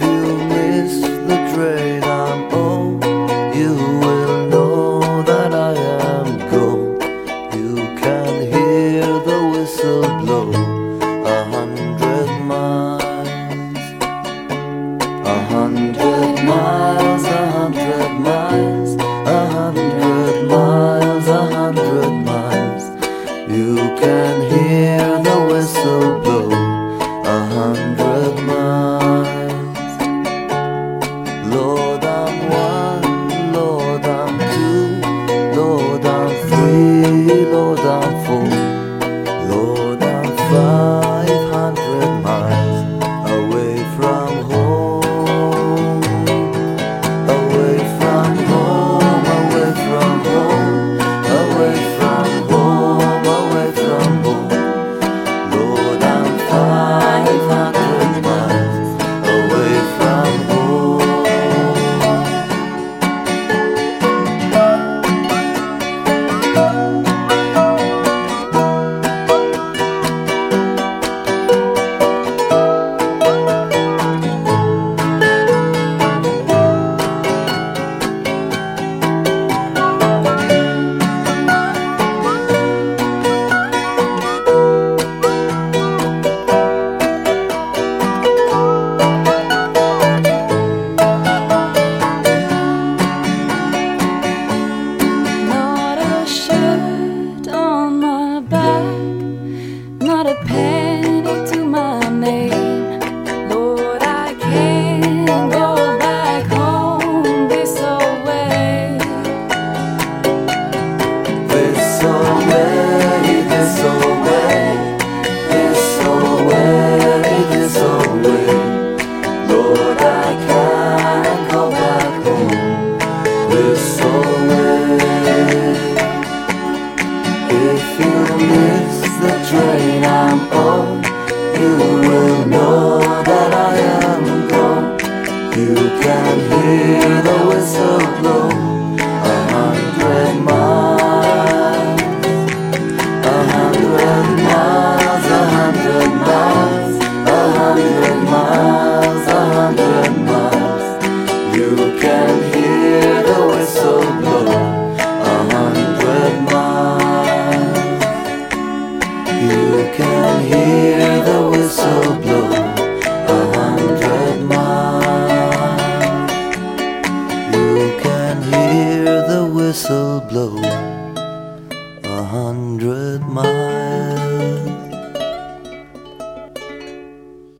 You miss the train not a can hundred miles.